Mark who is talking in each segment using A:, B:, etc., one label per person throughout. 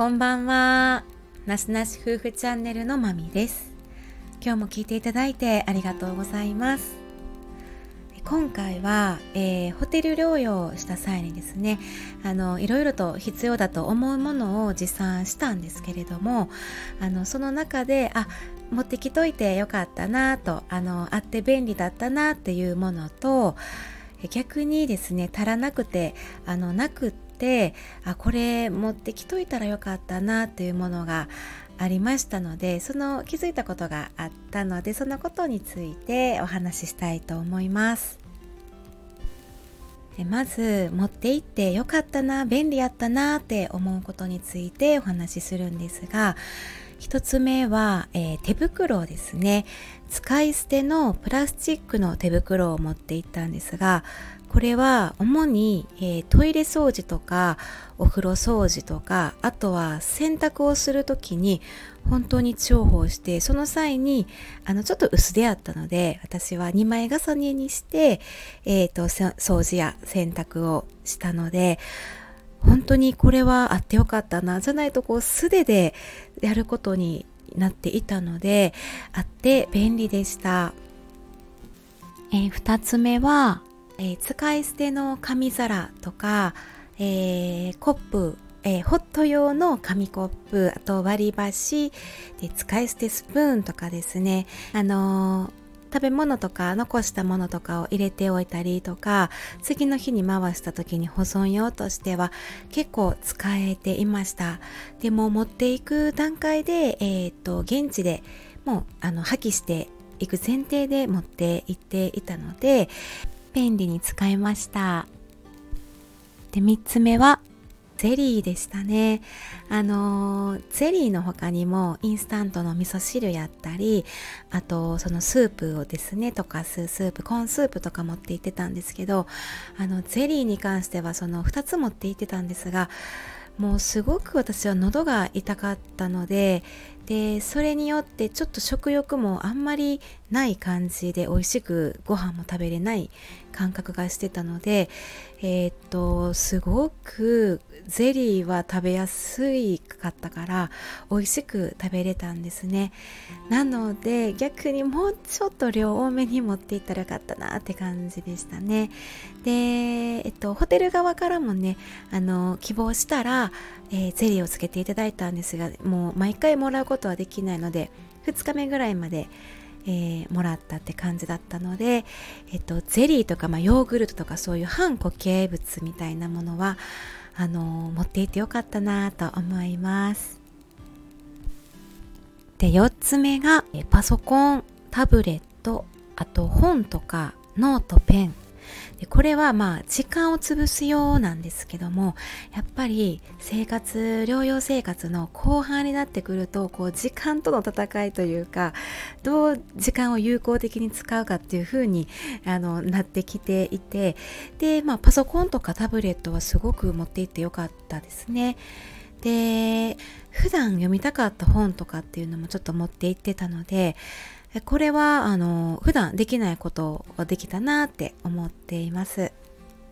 A: こんばんは。なしなし夫婦チャンネルのまみです。今日も聞いていただいてありがとうございます。今回は、えー、ホテル療養をした際にですねあのいろいろと必要だと思うものを持参したんですけれどもあのその中であ持ってきといてよかったなとあのあって便利だったなっていうものと逆にですね足らなくてあのなくってあこれ持ってきといたらよかったなっていうものがありましたのでその気づいたことがあったのでそのことについてお話ししたいと思います。まず持って行ってよかったな便利やったなって思うことについてお話しするんですが1つ目は、えー、手袋ですね。使い捨てのプラスチックの手袋を持って行ったんですがこれは主に、えー、トイレ掃除とかお風呂掃除とかあとは洗濯をする時に本当に重宝してその際にあのちょっと薄手あったので私は2枚重ねにして、えーと、掃除や洗濯をしたので本当にこれはあってよかったなじゃないとこう素手でやることになっていたのであって便利でした、えー、2つ目はえー、使い捨ての紙皿とか、えー、コップ、えー、ホット用の紙コップあと割り箸で使い捨てスプーンとかですね。あの食べ物とか残したものとかを入れておいたりとか次の日に回した時に保存用としては結構使えていました。でも持っていく段階で、えーと現地でもうあの破棄していく前提で持って行っていたので便利に使いました。で3つ目はゼリーでしたね。あのゼリーの他にもインスタントの味噌汁やったりあとそのスープをですね溶かすスープコーンスープとか持って行ってたんですけどあのゼリーに関してはその2つ持って行ってたんですがもうすごく私は喉が痛かったのででそれによってちょっと食欲もあんまりない感じで美味しくご飯も食べれない感覚がしてたのでえー、っとすごくゼリーは食べやすいかったから美味しく食べれたんですね。なので逆にもうちょっと量多めに持っていったらよかったなって感じでしたね。でえっとホテル側からもねあの希望したら、えー、ゼリーをつけていただいたんですがもう毎回もらうことはできないので2日目ぐらいまでえー、もらったって感じだったので、えっと、ゼリーとか、まあ、ヨーグルトとかそういう半固形物みたいなものはあの持っていてよかったなと思います。で4つ目がパソコンタブレットあと本とかノートペン。でこれはまあ時間を潰すようなんですけどもやっぱり生活療養生活の後半になってくるとこう時間との戦いというかどう時間を有効的に使うかっていう風にあのなってきていてで、まあ、パソコンとかタブレットはすごく持っていってよかったですね。で普段読みたかった本とかっていうのもちょっと持って行ってたのでこれはあの普段できないことができたなって思っています。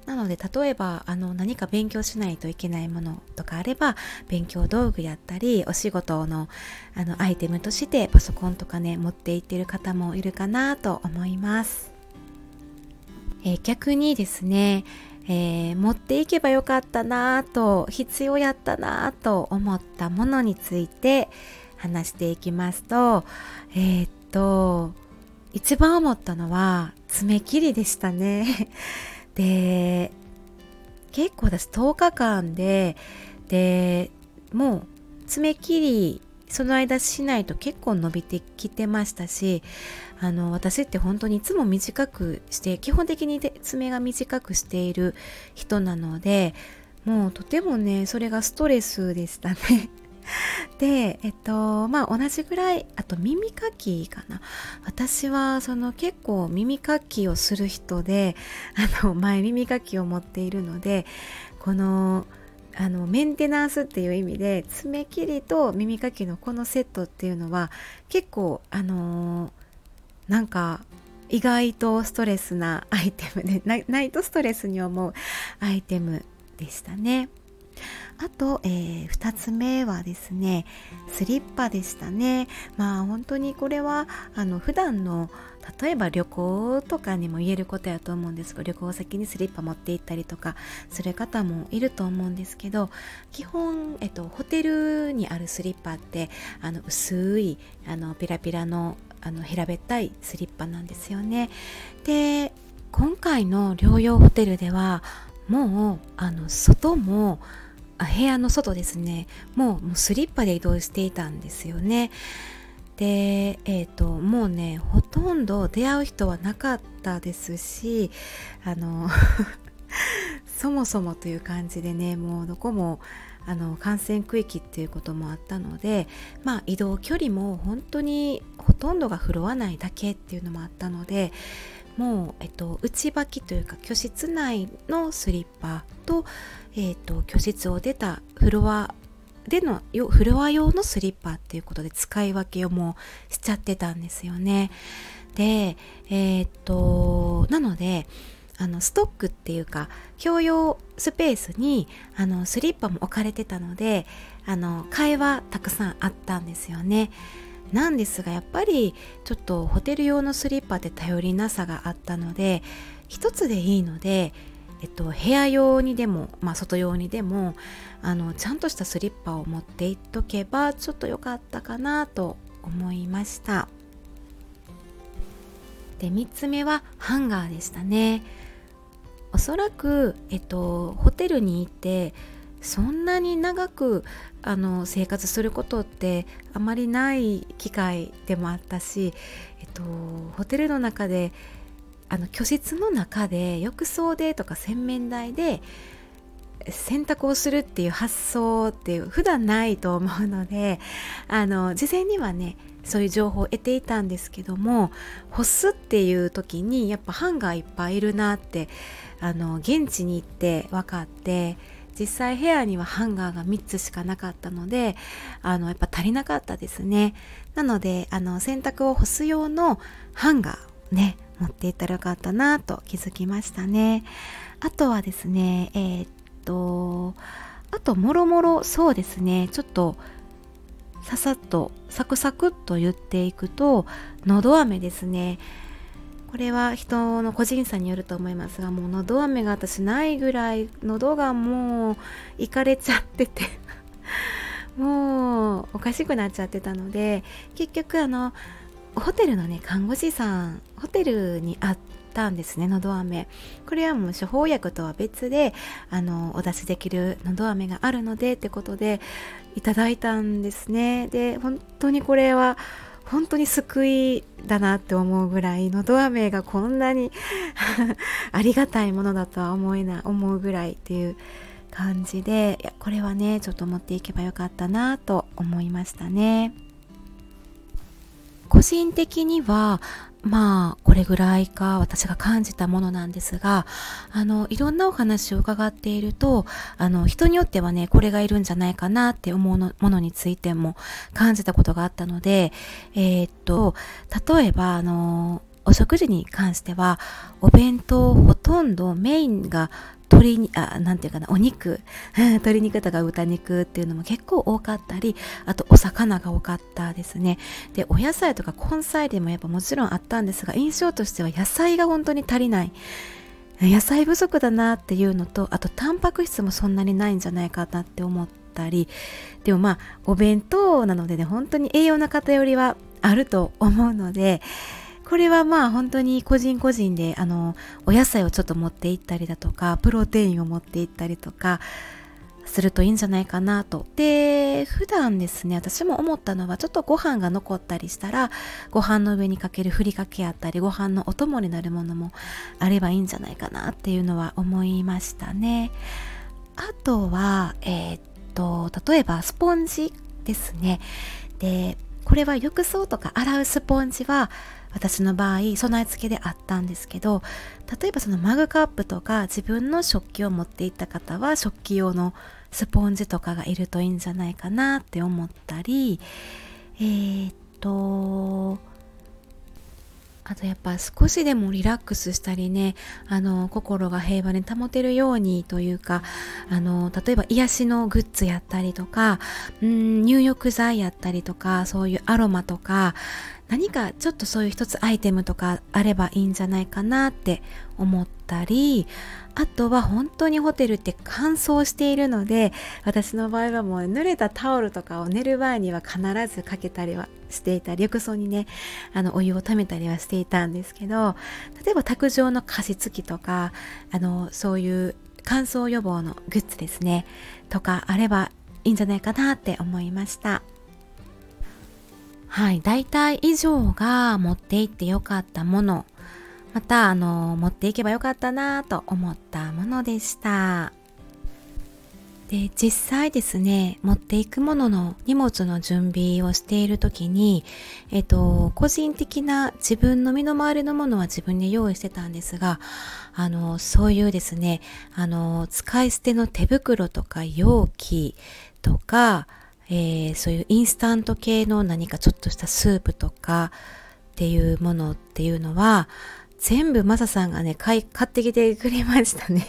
A: なので例えばあの何か勉強しないといけないものとかあれば勉強道具やったりお仕事のあのアイテムとしてパソコンとかね持っていってる方もいるかなと思います、えー、逆にですねえー、持っていけばよかったなと必要やったなと思ったものについて話していきますと,、えー、と一番思ったのは爪切りでしたね。で結構私10日間ででもう爪切りその間しないと結構伸びてきてましたしあの私って本当にいつも短くして基本的に爪が短くしている人なのでもうとてもねそれがストレスでしたね。でえっとまあ同じぐらいあと耳かきかな私はその結構耳かきをする人であの前耳かきを持っているのでこのあのメンテナンスっていう意味で爪切りと耳かきのこのセットっていうのは結構あのー、なんか意外とストレスなアイテムでないとストレスに思うアイテムでしたね。あと、えー、2つ目はですねスリッパでしたねまあ本当にこれはあの普段の例えば旅行とかにも言えることやと思うんですが旅行先にスリッパ持って行ったりとかする方もいると思うんですけど基本、えっと、ホテルにあるスリッパってあの薄いあのピラピラのあの平べったいスリッパなんですよね。で今回の療養ホテルではもうあの外も部屋の外ですね。もうスリッパで移動していたんですよね。でえっ、ー、ともうねほとんど出会う人はなかったですしあの そもそもという感じでねもうどこもあの感染区域っていうこともあったので、まあ、移動距離も本当にほとんどが振るわないだけっていうのもあったのでもう、えっと、内履きというか居室内のスリッパと,、えっと、居室を出たフロアでのフロア用のスリッパっていうことで使い分けをもうしちゃってたんですよね。で、えー、っとなのであのストックっていうか共用スペースにあのスリッパも置かれてたのであの会話たくさんあったんですよね。なんですがやっぱりちょっとホテル用のスリッパって頼りなさがあったので一つでいいので、えっと、部屋用にでも、まあ、外用にでもあのちゃんとしたスリッパを持っていっとけばちょっと良かったかなと思いました。で3つ目はハンガーでしたね。おそらく、えっと、ホテルに行ってそんなに長くあの生活することってあまりない機会でもあったし、えっと、ホテルの中であの居室の中で浴槽でとか洗面台で洗濯をするっていう発想っていう普段ないと思うのであの事前にはねそういう情報を得ていたんですけども干すっていう時にやっぱハンガーいっぱいいるなってあの現地に行って分かって実際部屋にはハンガーが3つしかなかったのであのやっぱ足りなかったですね。なのであの洗濯を干す用のハンガーをね持っていったらよかったなと気づきましたね。あとはですねえー、っとあともろもろそうですね。ちょっとささっとサクサクっと言っていくとのど飴ですね。これは人の個人差によると思いますがもう喉飴が私ないぐらい喉がもういかれちゃってて。もうおかしくなっちゃってたので結局あのホテルのね看護師さんホテルにあったんですねのど飴。これはもう処方薬とは別であのお出しできるのど飴があるのでってことでいただいたんですね。で本当にこれは本当に救いだなって思うぐらいのど飴がこんなに ありがたいものだとは思えない思うぐらいっていう感じでいやこれはねちょっと持っていけばよかったなと思いましたね。個人的にはまあこれぐらいか私が感じたものなんですがあのいろんなお話を伺っているとあの人によってはねこれがいるんじゃないかなって思うのものについても感じたことがあったのでえー、っと例えばあのお食事に関してはお弁当ほとんどメインが鶏に、あ、なんていうかな、お肉、鶏肉とか豚肉っていうのも結構多かったり、あとお魚が多かったですね。で、お野菜とか根菜でもやっぱもちろんあったんですが、印象としては野菜が本当に足りない。野菜不足だなっていうのと、あとタンパク質もそんなにないんじゃないかなって思ったり、でもまあ、お弁当なのでね、本当に栄養の偏りはあると思うので、これはまあ本当に個人個人であのお野菜をちょっと持って行ったりだとかプロテインを持って行ったりとかするといいんじゃないかなと。で、普段ですね、私も思ったのは、ちょっとご飯が残ったりしたら、ご飯の上にかけるふりかけあったり、ご飯のお供になるものもあればいいんじゃないかなっていうのは思いましたね。あとは、えー、っと、例えばスポンジですね。で、これは浴槽とか洗うスポンジは、私の場合備え付けであったんですけど例えばそのマグカップとか自分の食器を持っていった方は食器用のスポンジとかがいるといいんじゃないかなって思ったりえー、っとあとやっぱ少しでもリラックスしたりねあの心が平和に保てるようにというかあの例えば癒しのグッズやったりとかうん入浴剤やったりとかそういうアロマとか何かちょっとそういう一つアイテムとかあればいいんじゃないかなって思ったりあとは本当にホテルって乾燥しているので私の場合はもう濡れたタオルとかを寝る前には必ずかけたりはしていた浴槽にねあのお湯をためたりはしていたんですけど例えば卓上の加湿器とかあのそういう乾燥予防のグッズですねとかあればいいんじゃないかなって思いました。はい、大体以上が持って行ってよかったもの、また、あの、持っていけばよかったなと思ったものでした。で、実際ですね、持っていくものの荷物の準備をしている時に、えっと、個人的な自分の身の回りのものは自分で用意してたんですが、あの、そういうですね、あの、使い捨ての手袋とか容器とか、えー、そういうインスタント系の何かちょっとしたスープとかっていうものっていうのは全部マサさんがね買い買ってきてくれましたね。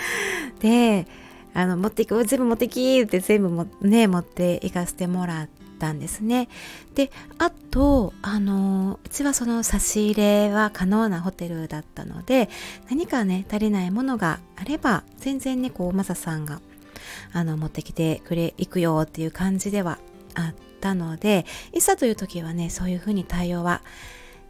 A: であの持っていく全部持ってきって全部もね持っていかせてもらったんですね。であとあのうちはその差し入れは可能なホテルだったので何かね足りないものがあれば全然ねこうマサさんがあの持ってきてくれいくよっていう感じではあったのでいざという時はねそういうふうに対応は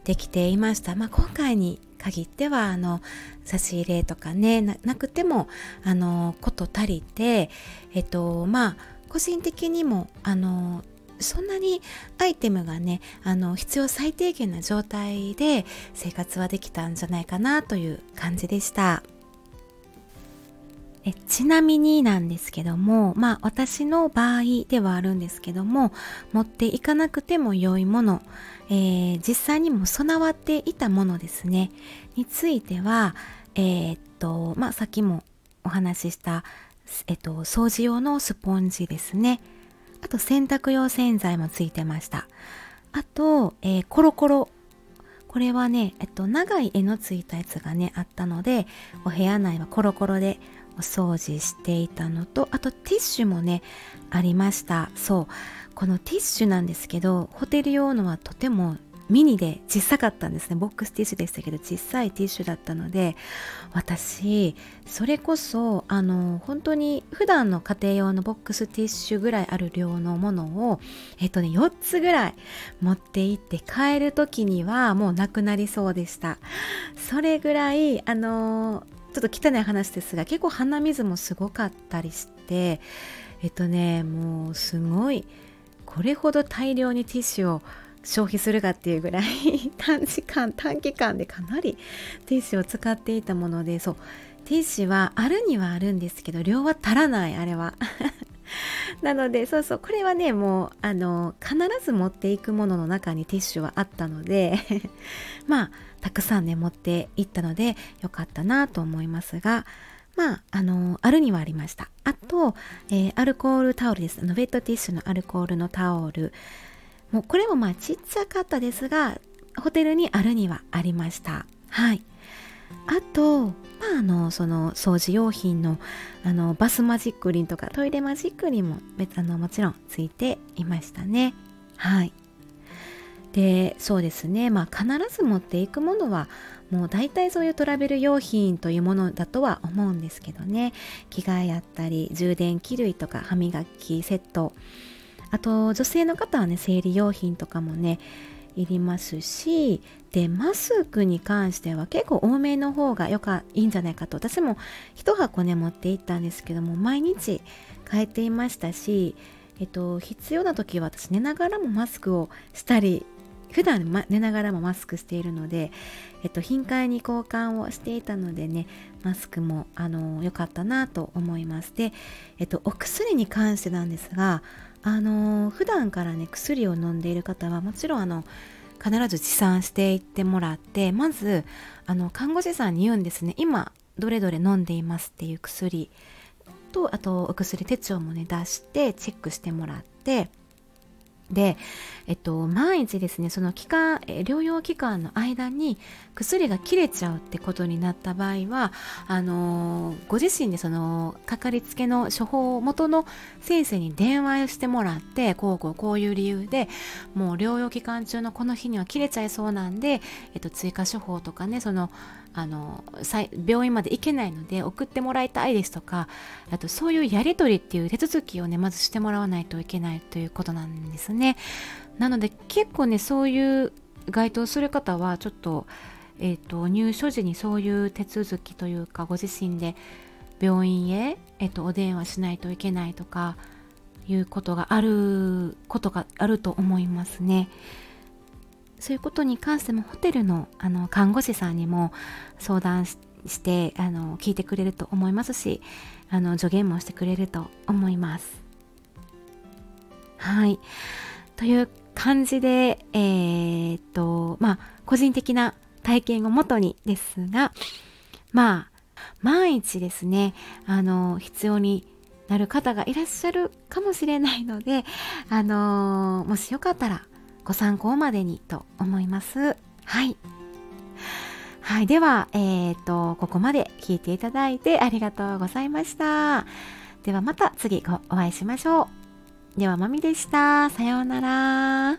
A: できていました、まあ、今回に限ってはあの差し入れとかねなくてもあのこと足りてえっとまあ個人的にもあのそんなにアイテムがねあの必要最低限な状態で生活はできたんじゃないかなという感じでした。えちなみになんですけどもまあ私の場合ではあるんですけども持っていかなくても良いもの、えー、実際にも備わっていたものですね。についてはえー、っとまあさっきもお話ししたえっと掃除用のスポンジですね。あと洗濯用洗剤もついてました。あと、えー、コロコロ。これはね、えっと、長い柄のついたやつがね、あったので、お部屋内はコロコロでお掃除していたのとあとティッシュもねありました。そう。このティッシュなんですけどホテル用のはとてもミニで小さかったんですね。ボックスティッシュでしたけど小さいティッシュだったので私それこそあの本当に普段の家庭用のボックスティッシュぐらいある量のものをえっとね4つぐらい持って行って帰る時にはもうなくなりそうでした。それぐらいあのちょっと汚い話ですが結構鼻水もすごかったりしてえっとねもうすごいこれほど大量にティッシュを消費するかっていうぐらい短時間短期間でかなり ティッシュを使っていたものでそうティッシュはあるにはあるんですけど量は足らないあれは。なのでそうそうこれはねもうあの必ず持っていくものの中にティッシュはあったので まあたくさんね持っていったのでよかったなと思いますがまあ、あのあるにはありました。あと、えー、アルコールタオルです。あのウェットティッシュのアルコールのタオル。もうこれもまあちっちゃかったですが、ホテルにあるにはありました。はい。あと、まあ、あの、その掃除用品の、あの、バスマジックリンとかトイレマジックリンも、あの、もちろんついていましたね。はい。でそうですねまあ必ず持っていくものはもう大体そういうトラベル用品というものだとは思うんですけどね着替えやったり充電器類とか歯磨きセットあと女性の方はね生理用品とかもねいりますしでマスクに関しては結構多めの方がよかいいんじゃないかと。私も1箱ね持って行ったんですけども毎日変えていましたしえっと必要な時は私寝ながらもマスクをしたり普段、ま、寝ながらもマスクしているので、えっと、頻回に交換をしていたのでねマスクもあの良かったなと思います。で、えっと、お薬に関してなんですがあの普段からね薬を飲んでいる方はもちろんあの必ず持参していってもらってまずあの看護師さんに言うんですね。今どれどれ飲んでいますっていう薬とあとお薬手帳もね出してチェックしてもらってで、えっと、万一ですねその期間療養期間の間に薬が切れちゃうってことになった場合はあのご自身でそのかかりつけの処方元の先生に電話をしてもらってこうこうこういう理由でもう療養期間中のこの日には切れちゃいそうなんで、えっと、追加処方とかねそのあの病院まで行けないので送ってもらいたいですとかあとそういうやり取りっていう手続きをねまずしてもらわないといけないということなんですねなので結構ねそういう該当する方はちょっと,、えーと、入所時にそういう手続きというかご自身で病院へ、えーと、お電話しないといけないとかいうことがあることがあると思いますね。そういうことに関してもホテルのあの看護師さんにも相談してあの聞いてくれると思いますしあの助言もしてくれると思います。はい。という感じで、えー、っと、まあ、個人的な体験をもとにですが、まあ、万一ですね、あの、必要になる方がいらっしゃるかもしれないので、あのもしよかったらご参考までにと思います。はい。はい。では、えっ、ー、と、ここまで聞いていただいてありがとうございました。ではまた次お会いしましょう。では、まみでした。さようなら。